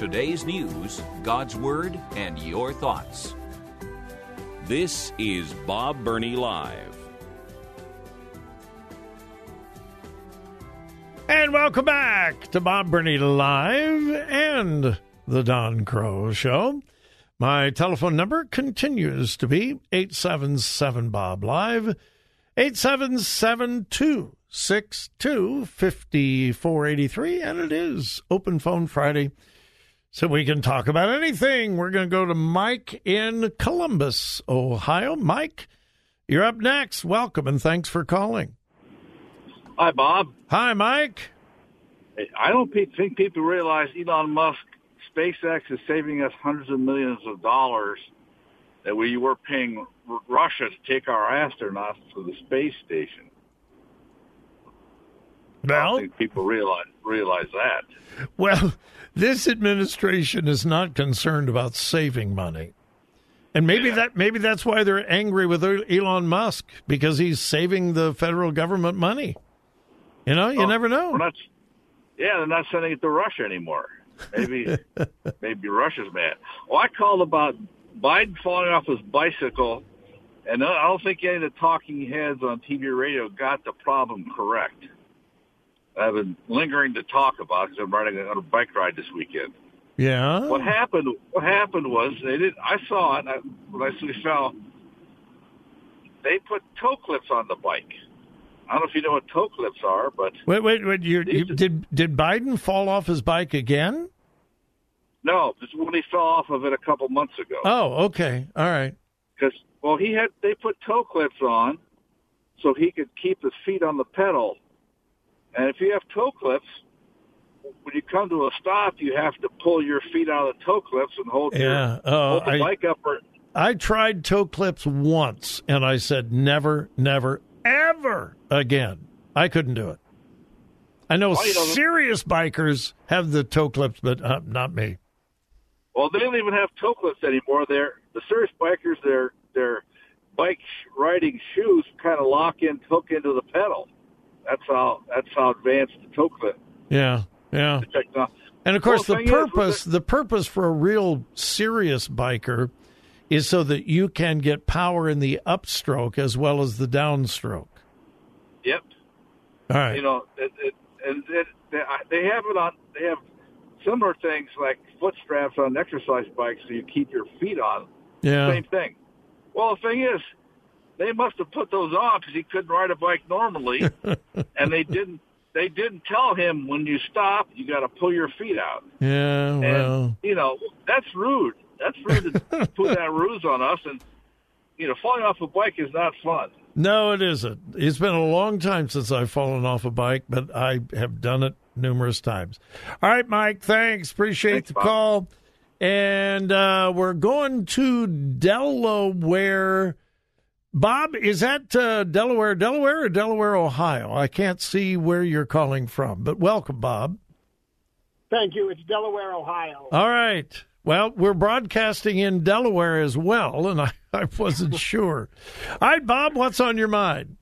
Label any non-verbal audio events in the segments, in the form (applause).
Today's news, God's Word, and your thoughts. This is Bob Burney Live. And welcome back to Bob Burney Live and the Don Crow Show. My telephone number continues to be 877 Bob Live, 877 262 5483, and it is Open Phone Friday so we can talk about anything. We're going to go to Mike in Columbus, Ohio. Mike, you're up next. Welcome and thanks for calling. Hi, Bob. Hi, Mike. I don't think people realize Elon Musk, SpaceX is saving us hundreds of millions of dollars that we were paying Russia to take our astronauts to the space station. Well, I don't think people realize realize that. Well, this administration is not concerned about saving money. And maybe Yeah. that maybe that's why they're angry with Elon Musk because he's saving the federal government money. You know, you Oh, never know. Not. Yeah, they're not sending it to Russia anymore. Maybe (laughs) maybe Russia's mad. Well, I called about Biden falling off his bicycle, and I don't think any of the talking heads on TV radio got the problem correct. I've been lingering to talk about because I'm riding on a bike ride this weekend. yeah. What happened? What happened was they did. I saw it I, when I fell. They put toe clips on the bike. I don't know if you know what toe clips are, but Wait, wait, wait. You, you, did did Biden fall off his bike again? no, this is when he fell off of it a couple months ago. Oh, okay. All right. Because well, he had they put toe clips on so he could keep his feet on the pedal. And if you have toe clips, when you come to a stop, you have to pull your feet out of the toe clips and hold Yeah. your Oh, hold the I- bike up. Or, I tried toe clips once, and I said never, never, ever again. I couldn't do it. I know Well, you know, the- serious bikers have the toe clips, but uh, not me. well, they don't even have toe clips anymore. They're the serious bikers. Their their bike riding shoes kind of lock in, hook into the pedal. That's how that's how advanced the clip Yeah, yeah. And of course, Well, the the thing is, with purpose the purpose for a real serious biker is so that you can get power in the upstroke as well as the downstroke. Yep. All right. you know, it, it, and it, they, they have it on. They have similar things like foot straps on exercise bikes, so you keep your feet on. yeah. Same thing. Well, the thing is, they must have put those on because he couldn't ride a bike normally, (laughs) and they didn't. They didn't tell him when you stop, you got to pull your feet out. Yeah. And Well. you know that's rude. That's rude to (laughs) put that ruse on us. And you know, falling off a bike is not fun. No, it isn't. It's been a long time since I've fallen off a bike, but I have done it numerous times. All right, Mike, thanks. Appreciate Thanks, the Bob. call. And uh, we're going to Delaware. Bob, is that uh, Delaware, Delaware, or Delaware, Ohio? I can't see where you're calling from, but welcome, Bob. Thank you. It's Delaware, Ohio. All right. Well, we're broadcasting in Delaware as well, and I, (laughs) I wasn't sure. All right, Bob, what's on your mind?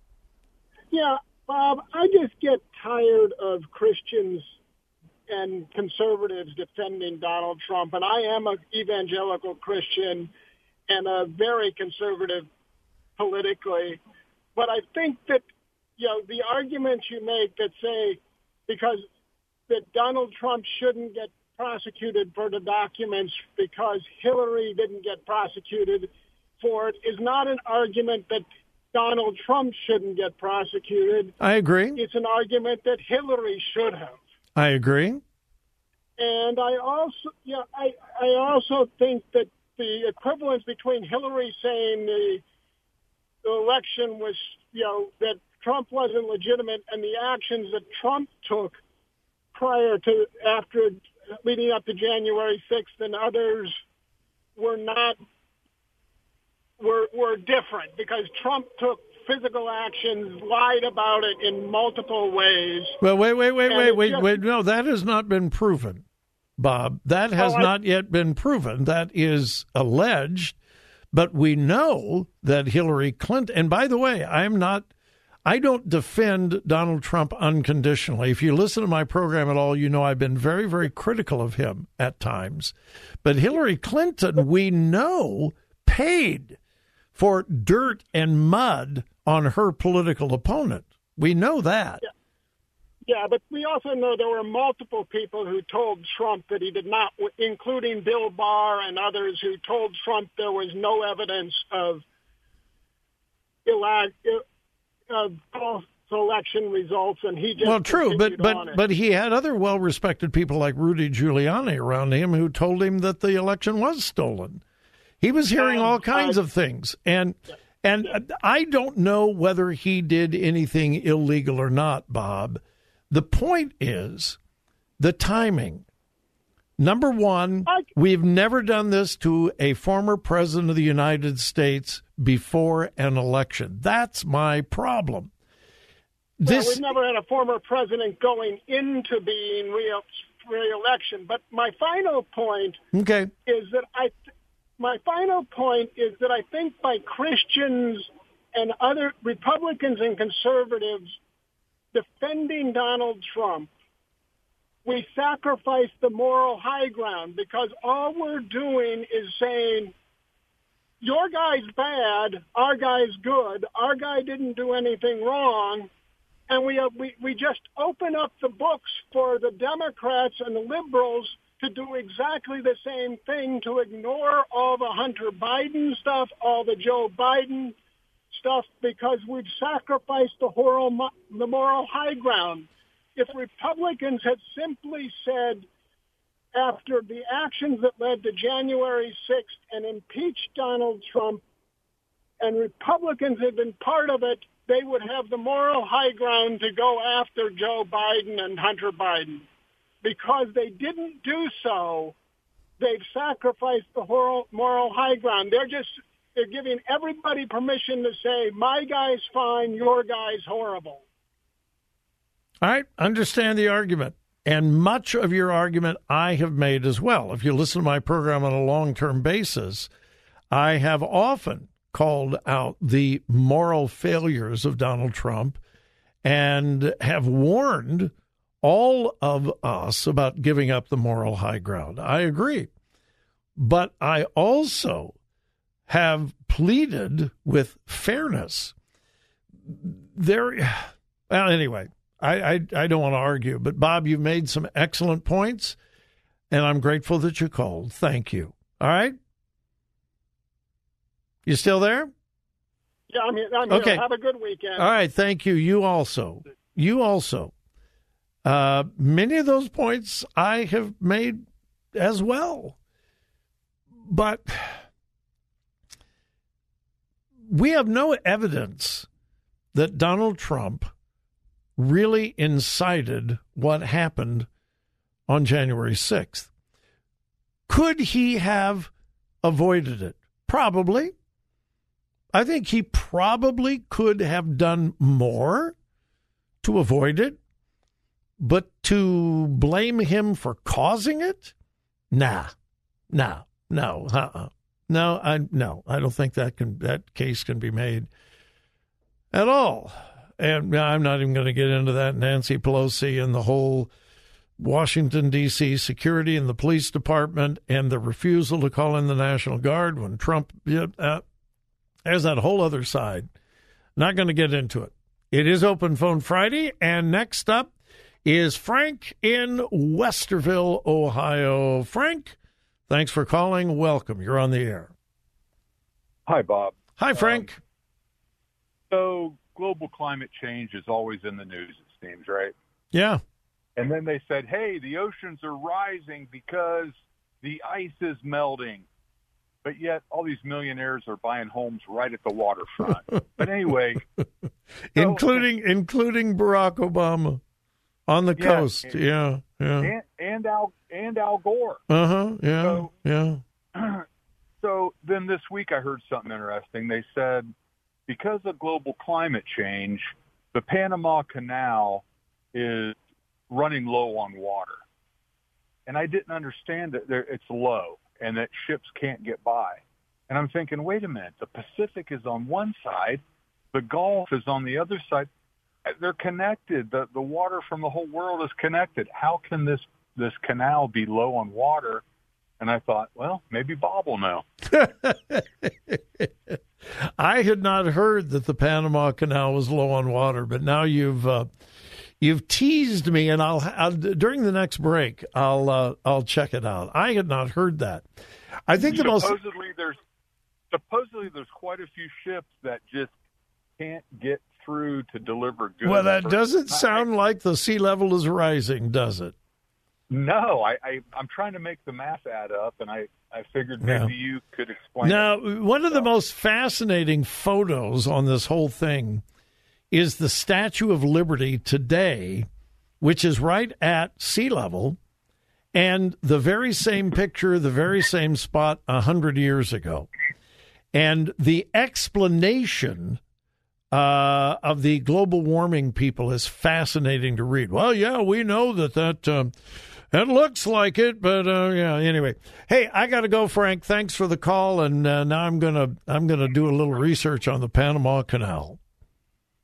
Yeah, Bob, I just get tired of Christians and conservatives defending Donald Trump, and I am an evangelical Christian and a very conservative politically. But I think that, you know, the arguments you make that say because that Donald Trump shouldn't get prosecuted for the documents because Hillary didn't get prosecuted for it is not an argument that Donald Trump shouldn't get prosecuted. I agree. It's an argument that Hillary should have. I agree. And I also, yeah, I, I also think that the equivalence between Hillary saying the, the election was, you know, that Trump wasn't legitimate, and the actions that Trump took prior to after leading up to January 6th and others were not were were different because Trump took physical actions, lied about it in multiple ways. Well, wait, wait, wait, wait, wait, just- wait. No, that has not been proven, Bob. That has I- not yet been proven. That is alleged, but we know that Hillary Clinton. And by the way, I'm not. I don't defend Donald Trump unconditionally. If you listen to my program at all, you know I've been very, very critical of him at times. But Hillary Clinton, we know, paid for dirt and mud on her political opponent. We know that. Yeah, but we also know there were multiple people who told Trump that he did not, including Bill Barr and others who told Trump there was no evidence of illag- uh, of false election results, and he just well, true, but but but he had other well-respected people like Rudy Giuliani around him who told him that the election was stolen. He was hearing all kinds of things, and and I don't know whether he did anything illegal or not, Bob. The point is the timing. Number one, we've never done this to a former president of the United States before an election. That's my problem. Well, This we've never had a former president going into being re- re-election. But my final point okay. is that I, my final point is that I think by Christians and other Republicans and conservatives defending Donald Trump, we sacrifice the moral high ground because all we're doing is saying, your guy's bad, our guy's good, our guy didn't do anything wrong, and we, uh, we, we just open up the books for the Democrats and the liberals to do exactly the same thing, to ignore all the Hunter Biden stuff, all the Joe Biden stuff, because we've sacrificed the moral, the moral high ground. If Republicans had simply said, after the actions that led to January 6th and impeached Donald Trump, and Republicans had been part of it, they would have the moral high ground to go after Joe Biden and Hunter Biden. Because they didn't do so, they've sacrificed the moral, moral high ground. They're just they're giving everybody permission to say, my guy's fine, your guy's horrible. All right, understand the argument. And much of your argument I have made as well. If you listen to my program on a long term basis, I have often called out the moral failures of Donald Trump and have warned all of us about giving up the moral high ground. I agree. But I also have pleaded with fairness. There, well, anyway, I, I, I don't want to argue, but Bob, you've made some excellent points, and I'm grateful that you called. Thank you. All right. You still there? Yeah, I'm here. I'm Okay. here. Have a good weekend. All right. Thank you. You also. You also. Uh, many of those points I have made as well. But we have no evidence that Donald Trump really incited what happened on January 6th. Could he have avoided it? Probably. I think he probably could have done more to avoid it, but to blame him for causing it? Nah, nah, no, uh-uh. No, I no, I don't think that can that case can be made at all. And I'm not even going to get into that Nancy Pelosi and the whole Washington D.C. security and the police department and the refusal to call in the National Guard when Trump. Uh, that whole other side. Not going to get into it. It is Open Phone Friday, and next up is Frank in Westerville, Ohio. Frank, thanks for calling. Welcome. You're on the air. Hi, Bob. Hi, Frank. Um, so, global climate change is always in the news, it seems, right? yeah. And then they said, hey, the oceans are rising because the ice is melting. but yet all these millionaires are buying homes right at the waterfront. (laughs) but anyway, so, including including Barack Obama on the Yeah, coast. and- yeah, yeah. and, and Al and Al Gore. Uh huh. Yeah, So- yeah. (clears throat) so then this week I heard something interesting. They said because of global climate change, the Panama Canal is running low on water. And I didn't understand that there, it's low and that ships can't get by. And I'm thinking, wait a minute, the Pacific is on one side, the Gulf is on the other side. They're connected. The the water from the whole world is connected. How can this this canal be low on water? And I thought, well, maybe Bob will know. (laughs) I had not heard that the Panama Canal was low on water, but now you've uh, you've teased me, and I'll, I'll during the next break I'll uh, I'll check it out. I had not heard that. I think the most supposedly there's supposedly there's quite a few ships that just can't get through to deliver goods. well that doesn't sound like the sea level is rising, does it? No, I, I I'm trying to make the math add up, and I I figured Yeah. maybe you could explain. Now, it. one of the most fascinating photos on this whole thing is the Statue of Liberty today, which is right at sea level, and the very same picture, the very same spot a hundred years ago. And the explanation uh, of the global warming people is fascinating to read. Well, yeah, we know that that um, it looks like it, but uh, yeah. Anyway, hey, I got to go, Frank. Thanks for the call, and uh, now I'm gonna I'm gonna do a little research on the Panama Canal.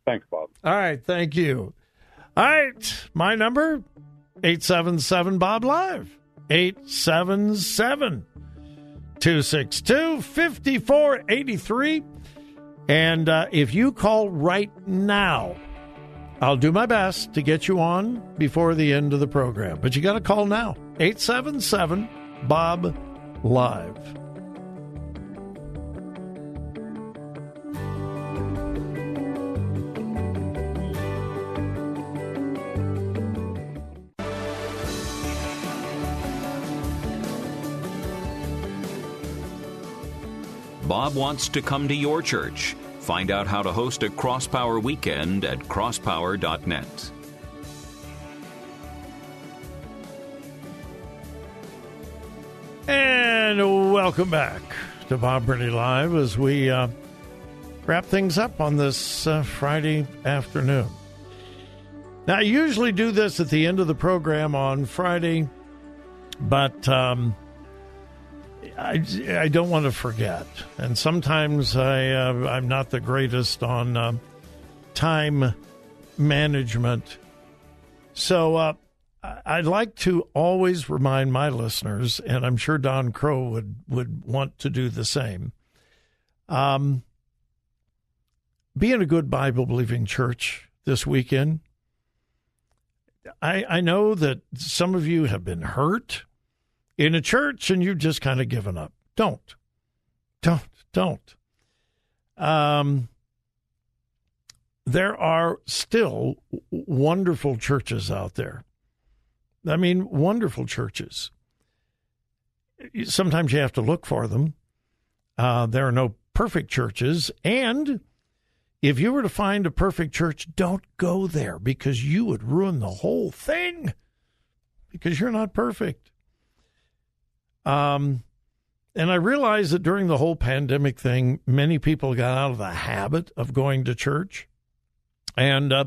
Thanks, Bob. All right, thank you. All right, my number eight seven seven Bob Live eight seven seven. 262 5483. And uh, if you call right now, I'll do my best to get you on before the end of the program. But you got to call now 877 Bob Live. Bob wants to come to your church. Find out how to host a Crosspower weekend at crosspower.net. And welcome back to Bob Burney Live as we uh, wrap things up on this uh, Friday afternoon. Now, I usually do this at the end of the program on Friday, but um, I, I don't want to forget. And sometimes I, uh, I'm not the greatest on uh, time management. So uh, I'd like to always remind my listeners, and I'm sure Don Crow would, would want to do the same. Um, be in a good Bible believing church this weekend. I, I know that some of you have been hurt in a church and you've just kind of given up. Don't. Don't. Don't. Um, there are still wonderful churches out there. I mean, wonderful churches. Sometimes you have to look for them. Uh, there are no perfect churches. And if you were to find a perfect church, don't go there because you would ruin the whole thing because you're not perfect. Um, and I realized that during the whole pandemic thing, many people got out of the habit of going to church. And uh,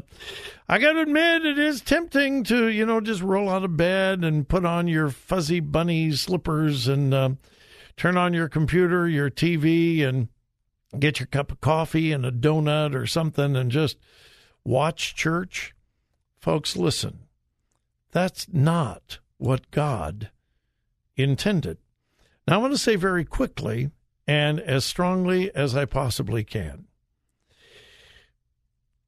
I got to admit, it is tempting to, you know, just roll out of bed and put on your fuzzy bunny slippers and uh, turn on your computer, your TV, and get your cup of coffee and a donut or something and just watch church. Folks, listen, that's not what God intended. Now, I want to say very quickly and as strongly as I possibly can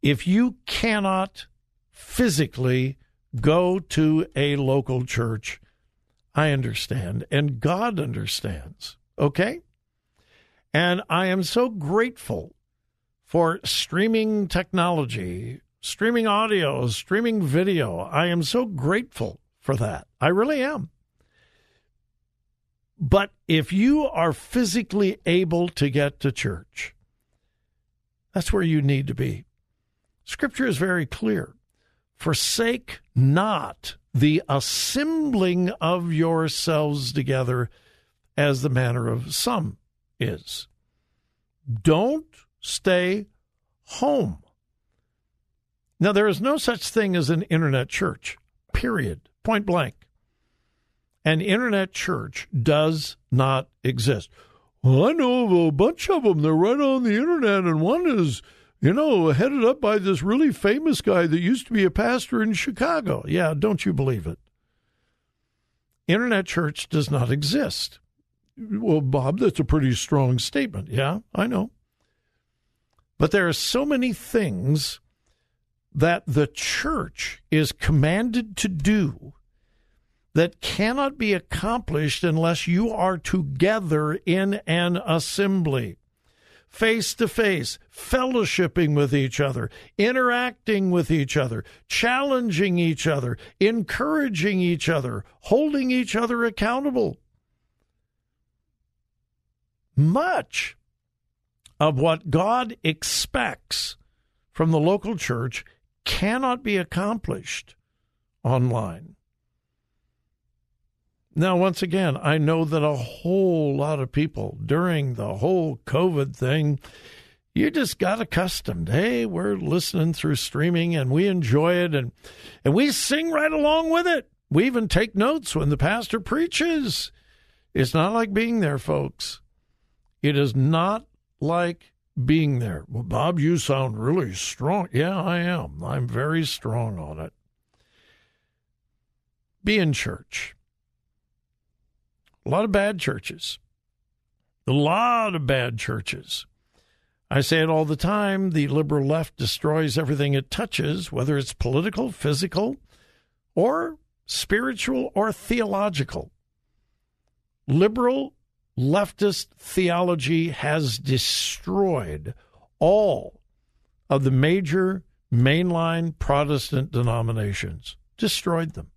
if you cannot physically go to a local church, I understand, and God understands. Okay? And I am so grateful for streaming technology, streaming audio, streaming video. I am so grateful for that. I really am. But if you are physically able to get to church, that's where you need to be. Scripture is very clear. Forsake not the assembling of yourselves together as the manner of some is. Don't stay home. Now, there is no such thing as an internet church, period, point blank. An internet church does not exist. Well, I know of a bunch of them. They're right on the internet, and one is, you know, headed up by this really famous guy that used to be a pastor in Chicago. Yeah, don't you believe it? Internet church does not exist. Well, Bob, that's a pretty strong statement. Yeah, I know. But there are so many things that the church is commanded to do that cannot be accomplished unless you are together in an assembly, face to face, fellowshipping with each other, interacting with each other, challenging each other, encouraging each other, holding each other accountable. Much of what God expects from the local church cannot be accomplished online. Now, once again, I know that a whole lot of people during the whole COVID thing, you just got accustomed. Hey, we're listening through streaming and we enjoy it and, and we sing right along with it. We even take notes when the pastor preaches. It's not like being there, folks. It is not like being there. Well, Bob, you sound really strong. Yeah, I am. I'm very strong on it. Be in church. A lot of bad churches. A lot of bad churches. I say it all the time the liberal left destroys everything it touches, whether it's political, physical, or spiritual or theological. Liberal leftist theology has destroyed all of the major mainline Protestant denominations, destroyed them.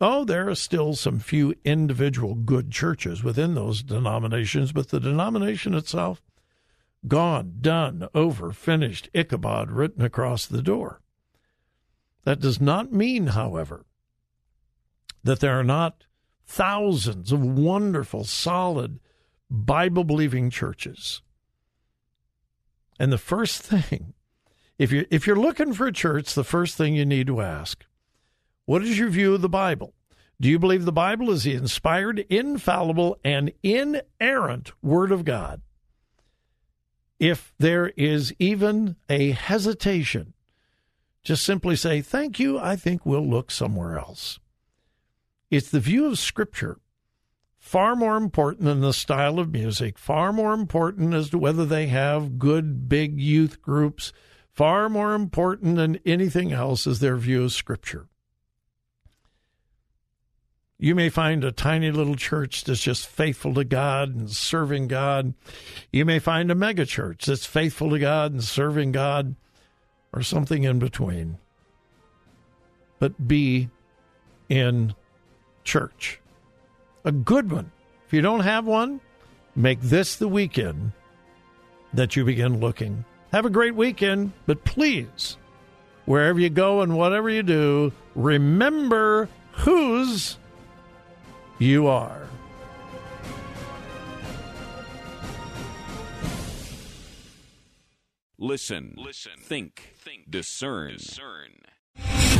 Oh, there are still some few individual good churches within those denominations, but the denomination itself, gone, done, over, finished, Ichabod written across the door. That does not mean, however, that there are not thousands of wonderful, solid, Bible believing churches. And the first (laughs) thing, if you're, if you're looking for a church, the first thing you need to ask what is your view of the Bible? Do you believe the Bible is the inspired, infallible, and inerrant Word of God? If there is even a hesitation, just simply say, Thank you, I think we'll look somewhere else. It's the view of Scripture far more important than the style of music, far more important as to whether they have good big youth groups, far more important than anything else is their view of Scripture. You may find a tiny little church that's just faithful to God and serving God. You may find a megachurch that's faithful to God and serving God, or something in between. But be in church. A good one. If you don't have one, make this the weekend that you begin looking. Have a great weekend, but please, wherever you go and whatever you do, remember whose you are. Listen, listen, think, think, discern. discern.